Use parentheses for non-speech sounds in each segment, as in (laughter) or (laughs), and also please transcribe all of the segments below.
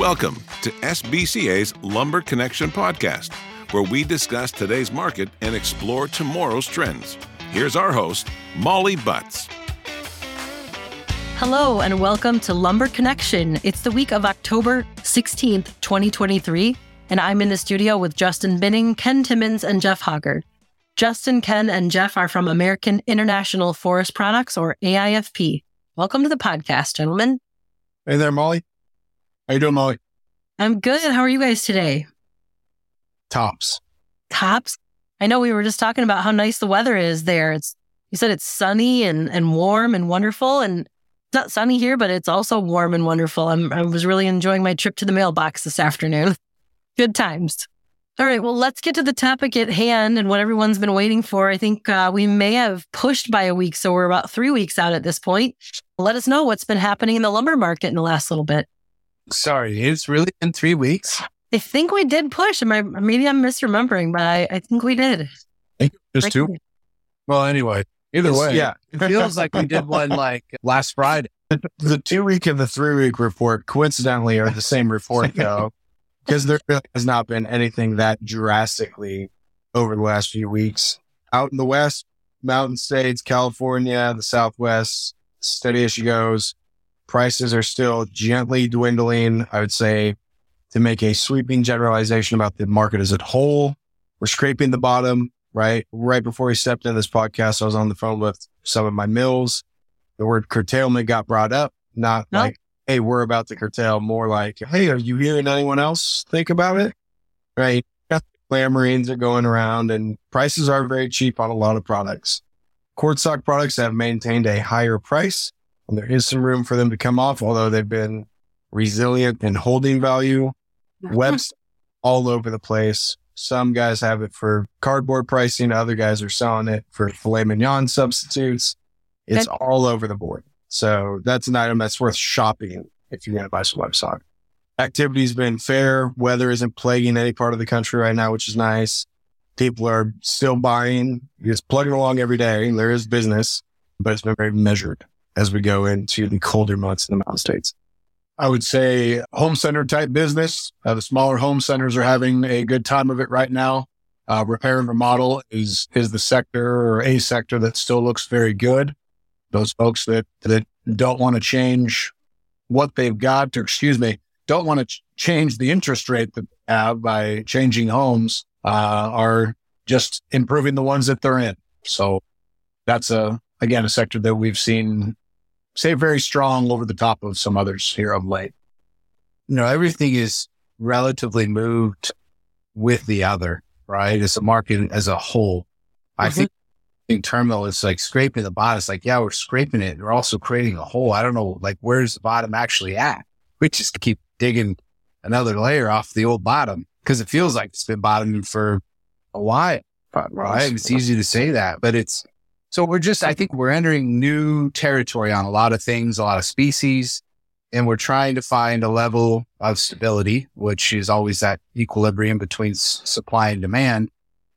Welcome to SBCA's Lumber Connection podcast, where we discuss today's market and explore tomorrow's trends. Here's our host, Molly Butts. Hello, and welcome to Lumber Connection. It's the week of October 16th, 2023, and I'm in the studio with Justin Binning, Ken Timmins, and Jeff Hoggard. Justin, Ken, and Jeff are from American International Forest Products, or AIFP. Welcome to the podcast, gentlemen. Hey there, Molly. How you doing, Molly? I'm good. How are you guys today? Tops. Tops. I know we were just talking about how nice the weather is there. It's you said it's sunny and and warm and wonderful, and it's not sunny here, but it's also warm and wonderful. I'm, I was really enjoying my trip to the mailbox this afternoon. (laughs) Good times. All right, well, let's get to the topic at hand and what everyone's been waiting for. I think uh, we may have pushed by a week, so we're about three weeks out at this point. Let us know what's been happening in the lumber market in the last little bit. Sorry, it's really been three weeks. I think we did push. Am I, maybe I'm misremembering, but I, I think we did. Just two. Well, anyway, either way, Yeah, it feels like we did one like last Friday. (laughs) the two week and the three week report coincidentally are the same report though, (laughs) because there really has not been anything that drastically over the last few weeks. Out in the West, mountain states, California, the Southwest, steady as she goes. Prices are still gently dwindling. I would say to make a sweeping generalization about the market as a whole, we're scraping the bottom, right? Right before we stepped into this podcast, I was on the phone with some of my mills. The word curtailment got brought up, not No. like, Hey, we're about to curtail more like, Hey, are you hearing anyone else think about it? Right. Clamorings are going around and prices are very cheap on a lot of products. Chord stock products have maintained a higher price and there is some room for them to come off, although they've been resilient in holding value. Webs all over the place. Some guys have it for cardboard pricing. Other guys are selling it for filet mignon substitutes. It's And- all over the board. So that's an item that's worth shopping if you're going to buy some web stock. Activity's been fair. Weather isn't plaguing any part of the country right now, which is nice. People are still buying. It's plugging along every day. There is business, but it's been very measured as we go into the colder months in the mountain states. I would say home center type business. Uh, the smaller home centers are having a good time of it right now. Uh, repair and remodel is is the sector or a sector that still looks very good. Those folks that that don't want to change what they've got, or excuse me, don't want to ch- change the interest rate that they have by changing homes, uh, are just improving the ones that they're in. So that's a again a sector that we've seen say very strong over the top of some others here of late. You know, everything is relatively moved with the other, right? As a market as a whole. I Mhm. think in terminal is like scraping the bottom. It's like, yeah, we're scraping it. We're also creating a hole. I don't know, like, where's the bottom actually at? We just keep digging another layer off the old bottom because it feels like it's been bottoming for a while. right? It's easy to say that, but it's so we're just, I think we're entering new territory on a lot of things, a lot of species, and we're trying to find a level of stability, which is always that equilibrium between s- supply and demand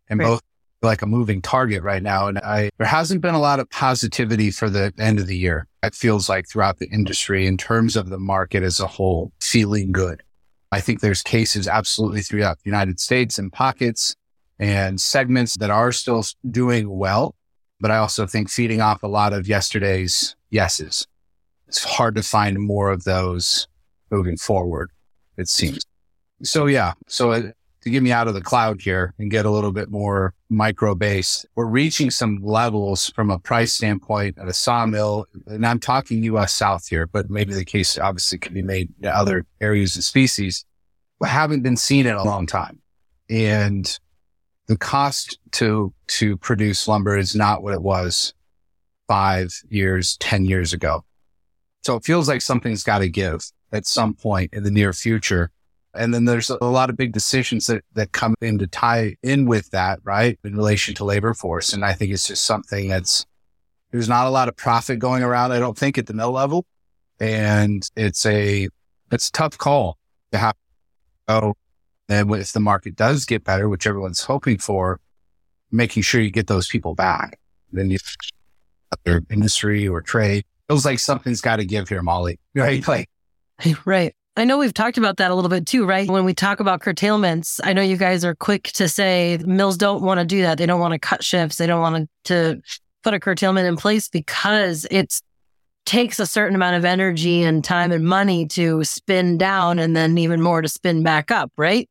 and Right. both like a moving target right now. And I, there hasn't been a lot of positivity for the end of the year. It feels like throughout the industry in terms of the market as a whole feeling good. I think there's cases absolutely throughout the United States and pockets and segments that are still doing well. But I also think feeding off a lot of yesterday's yeses. It's hard to find more of those moving forward, it seems. So yeah. So uh, to get me out of the cloud here and get a little bit more micro base, we're reaching some levels from a price standpoint at a sawmill. And I'm talking US South here, but maybe the case obviously could be made in other areas and species. We haven't been seen in a long time. And the cost to, to produce lumber is not what it was five years, 10 years ago. So it feels like something's got to give at some point in the near future. And then there's a lot of big decisions that, that come in to tie in with that, right? In relation to labor force. And I think it's just something that's, there's not a lot of profit going around. I don't think at the mill level. And it's a, it's a tough call to have. Oh, and if the market does get better, which everyone's hoping for, making sure you get those people back. Then you, other industry or trade feels like something's got to give here, Molly. (laughs) Right? Like Right. I know we've talked about that a little bit too, right? When we talk about curtailments, I know you guys are quick to say mills don't want to do that. They don't want to cut shifts. They don't want to put a curtailment in place because it takes a certain amount of energy and time and money to spin down and then even more to spin back up, right?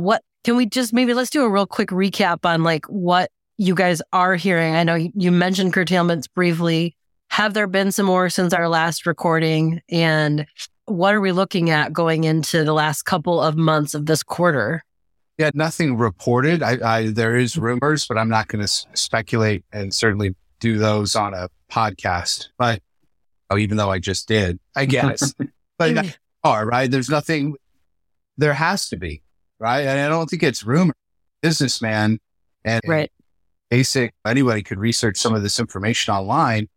What can we just maybe let's do a real quick recap on like what you guys are hearing? I know you mentioned curtailments briefly. Have there been some more since our last recording? And what are we looking at going into the last couple of months of this quarter? Yeah, nothing reported. I, I there is rumors, but I'm not going to s- speculate and certainly do those on a podcast. But oh, even though I just did, I guess. (laughs) but are right. There's nothing. There has to be right, and I don't think it's rumor. Businessman and right. basic anybody could research some of this information online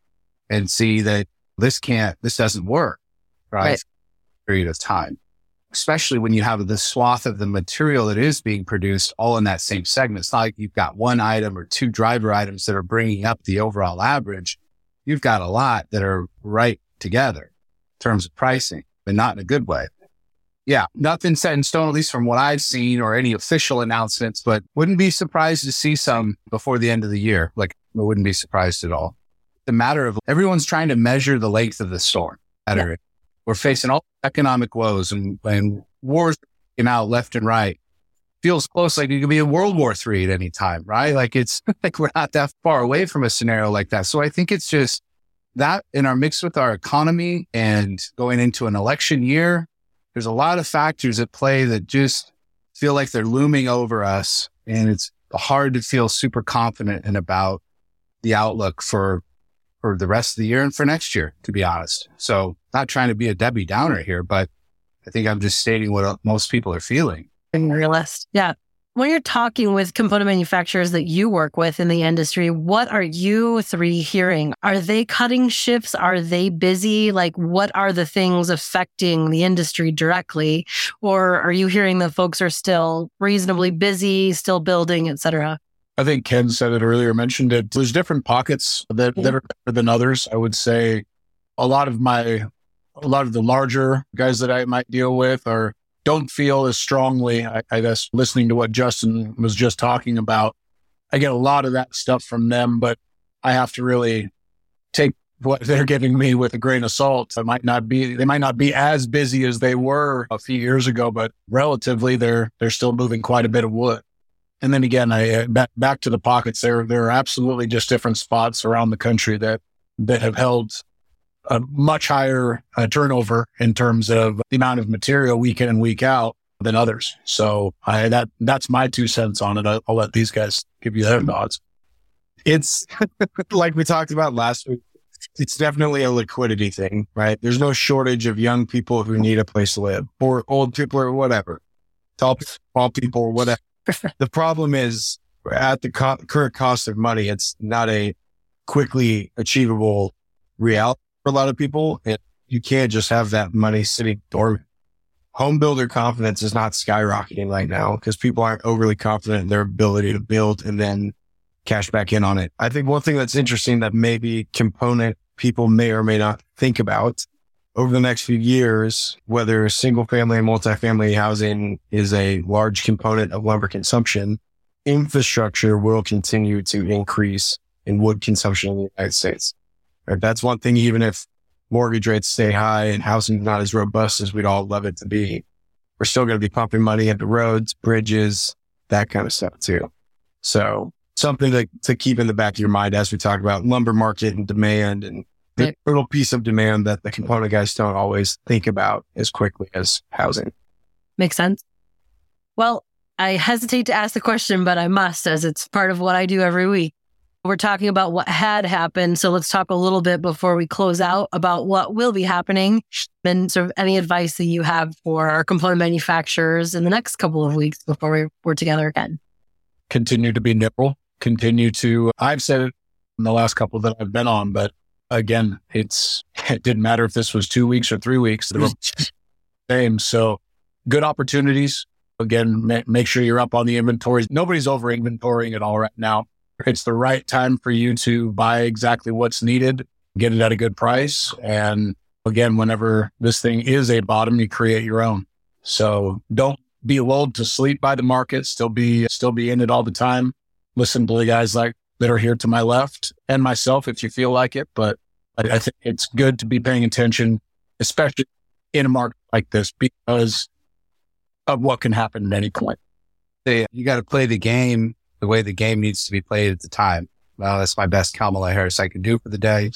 and see that this can't, this doesn't work, right? right. Period of time, especially when you have the swath of the material that is being produced all in that same segment. It's not like you've got one item or two driver items that are bringing up the overall average. You've got a lot that are right together in terms of pricing, but not in a good way. Yeah, nothing set in stone, at least from what I've seen or any official announcements, but wouldn't be surprised to see some before the end of the year. Like, I wouldn't be surprised at all. The matter of everyone's trying to measure the length of the storm. Yeah. We're facing all economic woes and, and wars you out left and right. Feels close like it could be a World War III at any time, right? Like it's (laughs) like we're not that far away from a scenario like that. So I think it's just that in our mix with our economy and going into an election year, there's a lot of factors at play that just feel like they're looming over us. And it's hard to feel super confident and about the outlook for, for the rest of the year and for next year, to be honest. So not trying to be a Debbie Downer here, but I think I'm just stating what most people are feeling. realist. Yeah when you're talking with component manufacturers that you work with in the industry, what are you three hearing? Are they cutting shifts? Are they busy? Like, what are the things affecting the industry directly? Or are you hearing that folks are still reasonably busy, still building, et cetera? I think Ken said it earlier, mentioned it. There's different pockets that, that are better than others. I would say a lot of my, a lot of the larger guys that I might deal with are don't feel as strongly. I, I guess listening to what Justin was just talking about, I get a lot of that stuff from them, but I have to really take what they're giving me with a grain of salt. I might not be, they might not be as busy as they were a few years ago, but relatively they're, they're still moving quite a bit of wood. And then again, I uh, back, back to the pockets. There, there are absolutely just different spots around the country that, that have held a much higher uh, turnover in terms of the amount of material week in and week out than others. So I, that that's my two cents on it. I'll, I'll let these guys give you their thoughts. It's (laughs) like we talked about last week. It's definitely a liquidity thing, right? There's no shortage of young people who need a place to live or old people or whatever, tall, tall people or whatever. (laughs) the problem is at the co- current cost of money, it's not a quickly achievable reality for a lot of people. And you can't just have that money sitting dormant. Home builder confidence is not skyrocketing right now because people aren't overly confident in their ability to build and then cash back in on it. I think one thing that's interesting that maybe component people may or may not think about over the next few years, whether single family and multifamily housing is a large component of lumber consumption, infrastructure will continue to increase in wood consumption in the United States. Right? That's one thing, even if mortgage rates stay high and housing's not as robust as we'd all love it to be, we're still going to be pumping money into roads, bridges, that kind of stuff too. So something to, to keep in the back of your mind as we talk about lumber market and demand and the little piece of demand that the component guys don't always think about as quickly as housing. Makes sense. Well, I hesitate to ask the question, but I must as it's part of what I do every week. We're talking about what had happened. So let's talk a little bit before we close out about what will be happening and sort of any advice that you have for our component manufacturers in the next couple of weeks before we, we're together again. Continue to be nimble. Continue to, I've said it in the last couple that I've been on, but again, it's, (laughs) it didn't matter if this was two weeks or three weeks, the (laughs) same. So good opportunities. Again, ma- make sure you're up on the inventories. Nobody's over inventorying at all right now it's the right time for you to buy exactly what's needed, get it at a good price, and again, whenever this thing is a bottom, you create your own. So don't be lulled to sleep by the market. Still be, still be in it all the time. Listen to the guys like that are here to my left and myself if you feel like it. But I, I think it's good to be paying attention, especially in a market like this because of what can happen at any point. You got to play the game the way the game needs to be played at the time. Well, that's my best Kamala Harris I can do for the day.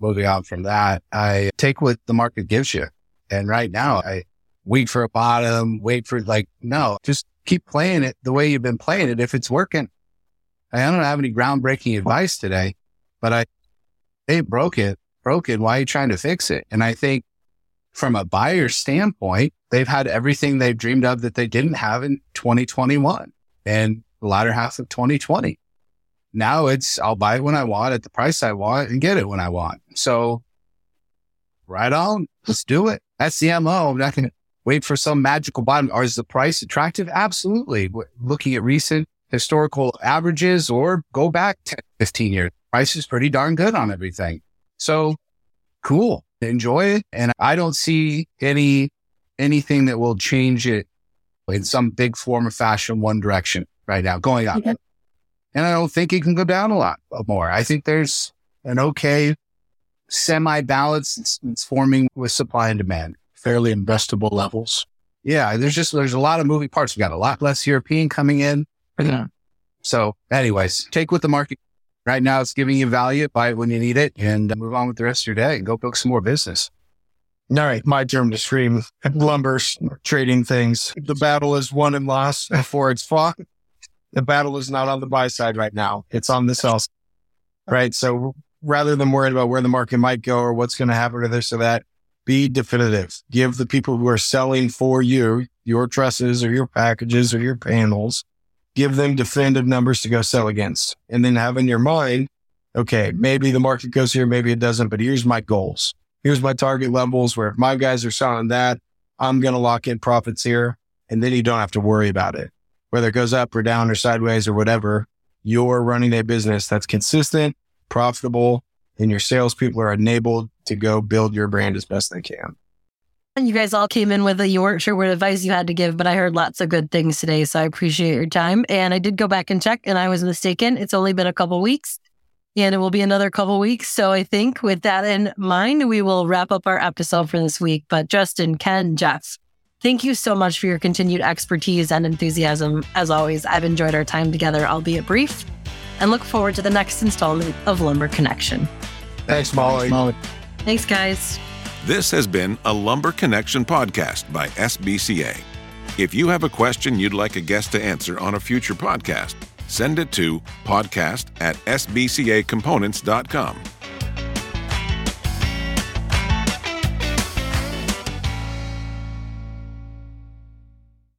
Moving on from that, I take what the market gives you. And right now, I wait for a bottom, wait for like, no, just keep playing it the way you've been playing it. If it's working, I don't have any groundbreaking advice today, but I, they broke it, broken. Why are you trying to fix it? And I think from a buyer standpoint, they've had everything they've dreamed of that they didn't have in 2021 and the latter half of 2020. Now it's, I'll buy it when I want at the price I want and get it when I want. So right on, let's do it. That's the MO. I'm not going to wait for some magical bottom. Or is the price attractive? Absolutely. Looking at recent historical averages or go back 10, 15 years, price is pretty darn good on everything. So cool. Enjoy it. And I don't see any, anything that will change it in some big form of fashion, one direction right now going up. Okay. And I don't think it can go down a lot more. I think there's an okay semi balance it's, it's forming with supply and demand. Fairly investable levels. Yeah. There's just, there's a lot of moving parts. We got a lot less European coming in. Yeah. So anyways, take what the market right now it's giving you value, buy it when you need it and uh, move on with the rest of your day and go book some more business. All right. My term to scream lumber trading things. The battle is won and lost before it's fought the battle is not on the buy side right now. It's on the sell side. Right. So rather than worrying about where the market might go or what's going to happen or this or that, be definitive. Give the people who are selling for you, your trusses or your packages or your panels, give them definitive numbers to go sell against. And then have in your mind, okay, maybe the market goes here, maybe it doesn't, but here's my goals. Here's my target levels where if my guys are selling that, I'm going to lock in profits here. And then you don't have to worry about it whether it goes up or down or sideways or whatever, you're running a business that's consistent, profitable, and your salespeople are enabled to go build your brand as best they can. And you guys all came in with a you weren't sure what advice you had to give, but I heard lots of good things today. So I appreciate your time. And I did go back and check and I was mistaken. It's only been a couple weeks and it will be another couple weeks. So I think with that in mind, we will wrap up our episode for this week. But Justin, Ken, Jeff, Thank you so much for your continued expertise and enthusiasm. As always, I've enjoyed our time together, albeit brief, and look forward to the next installment of Lumber Connection. Thanks, Molly. Molly. Thanks, guys. This has been a Lumber Connection podcast by SBCA. If you have a question you'd like a guest to answer on a future podcast, send it to podcast at sbcacomponents.com.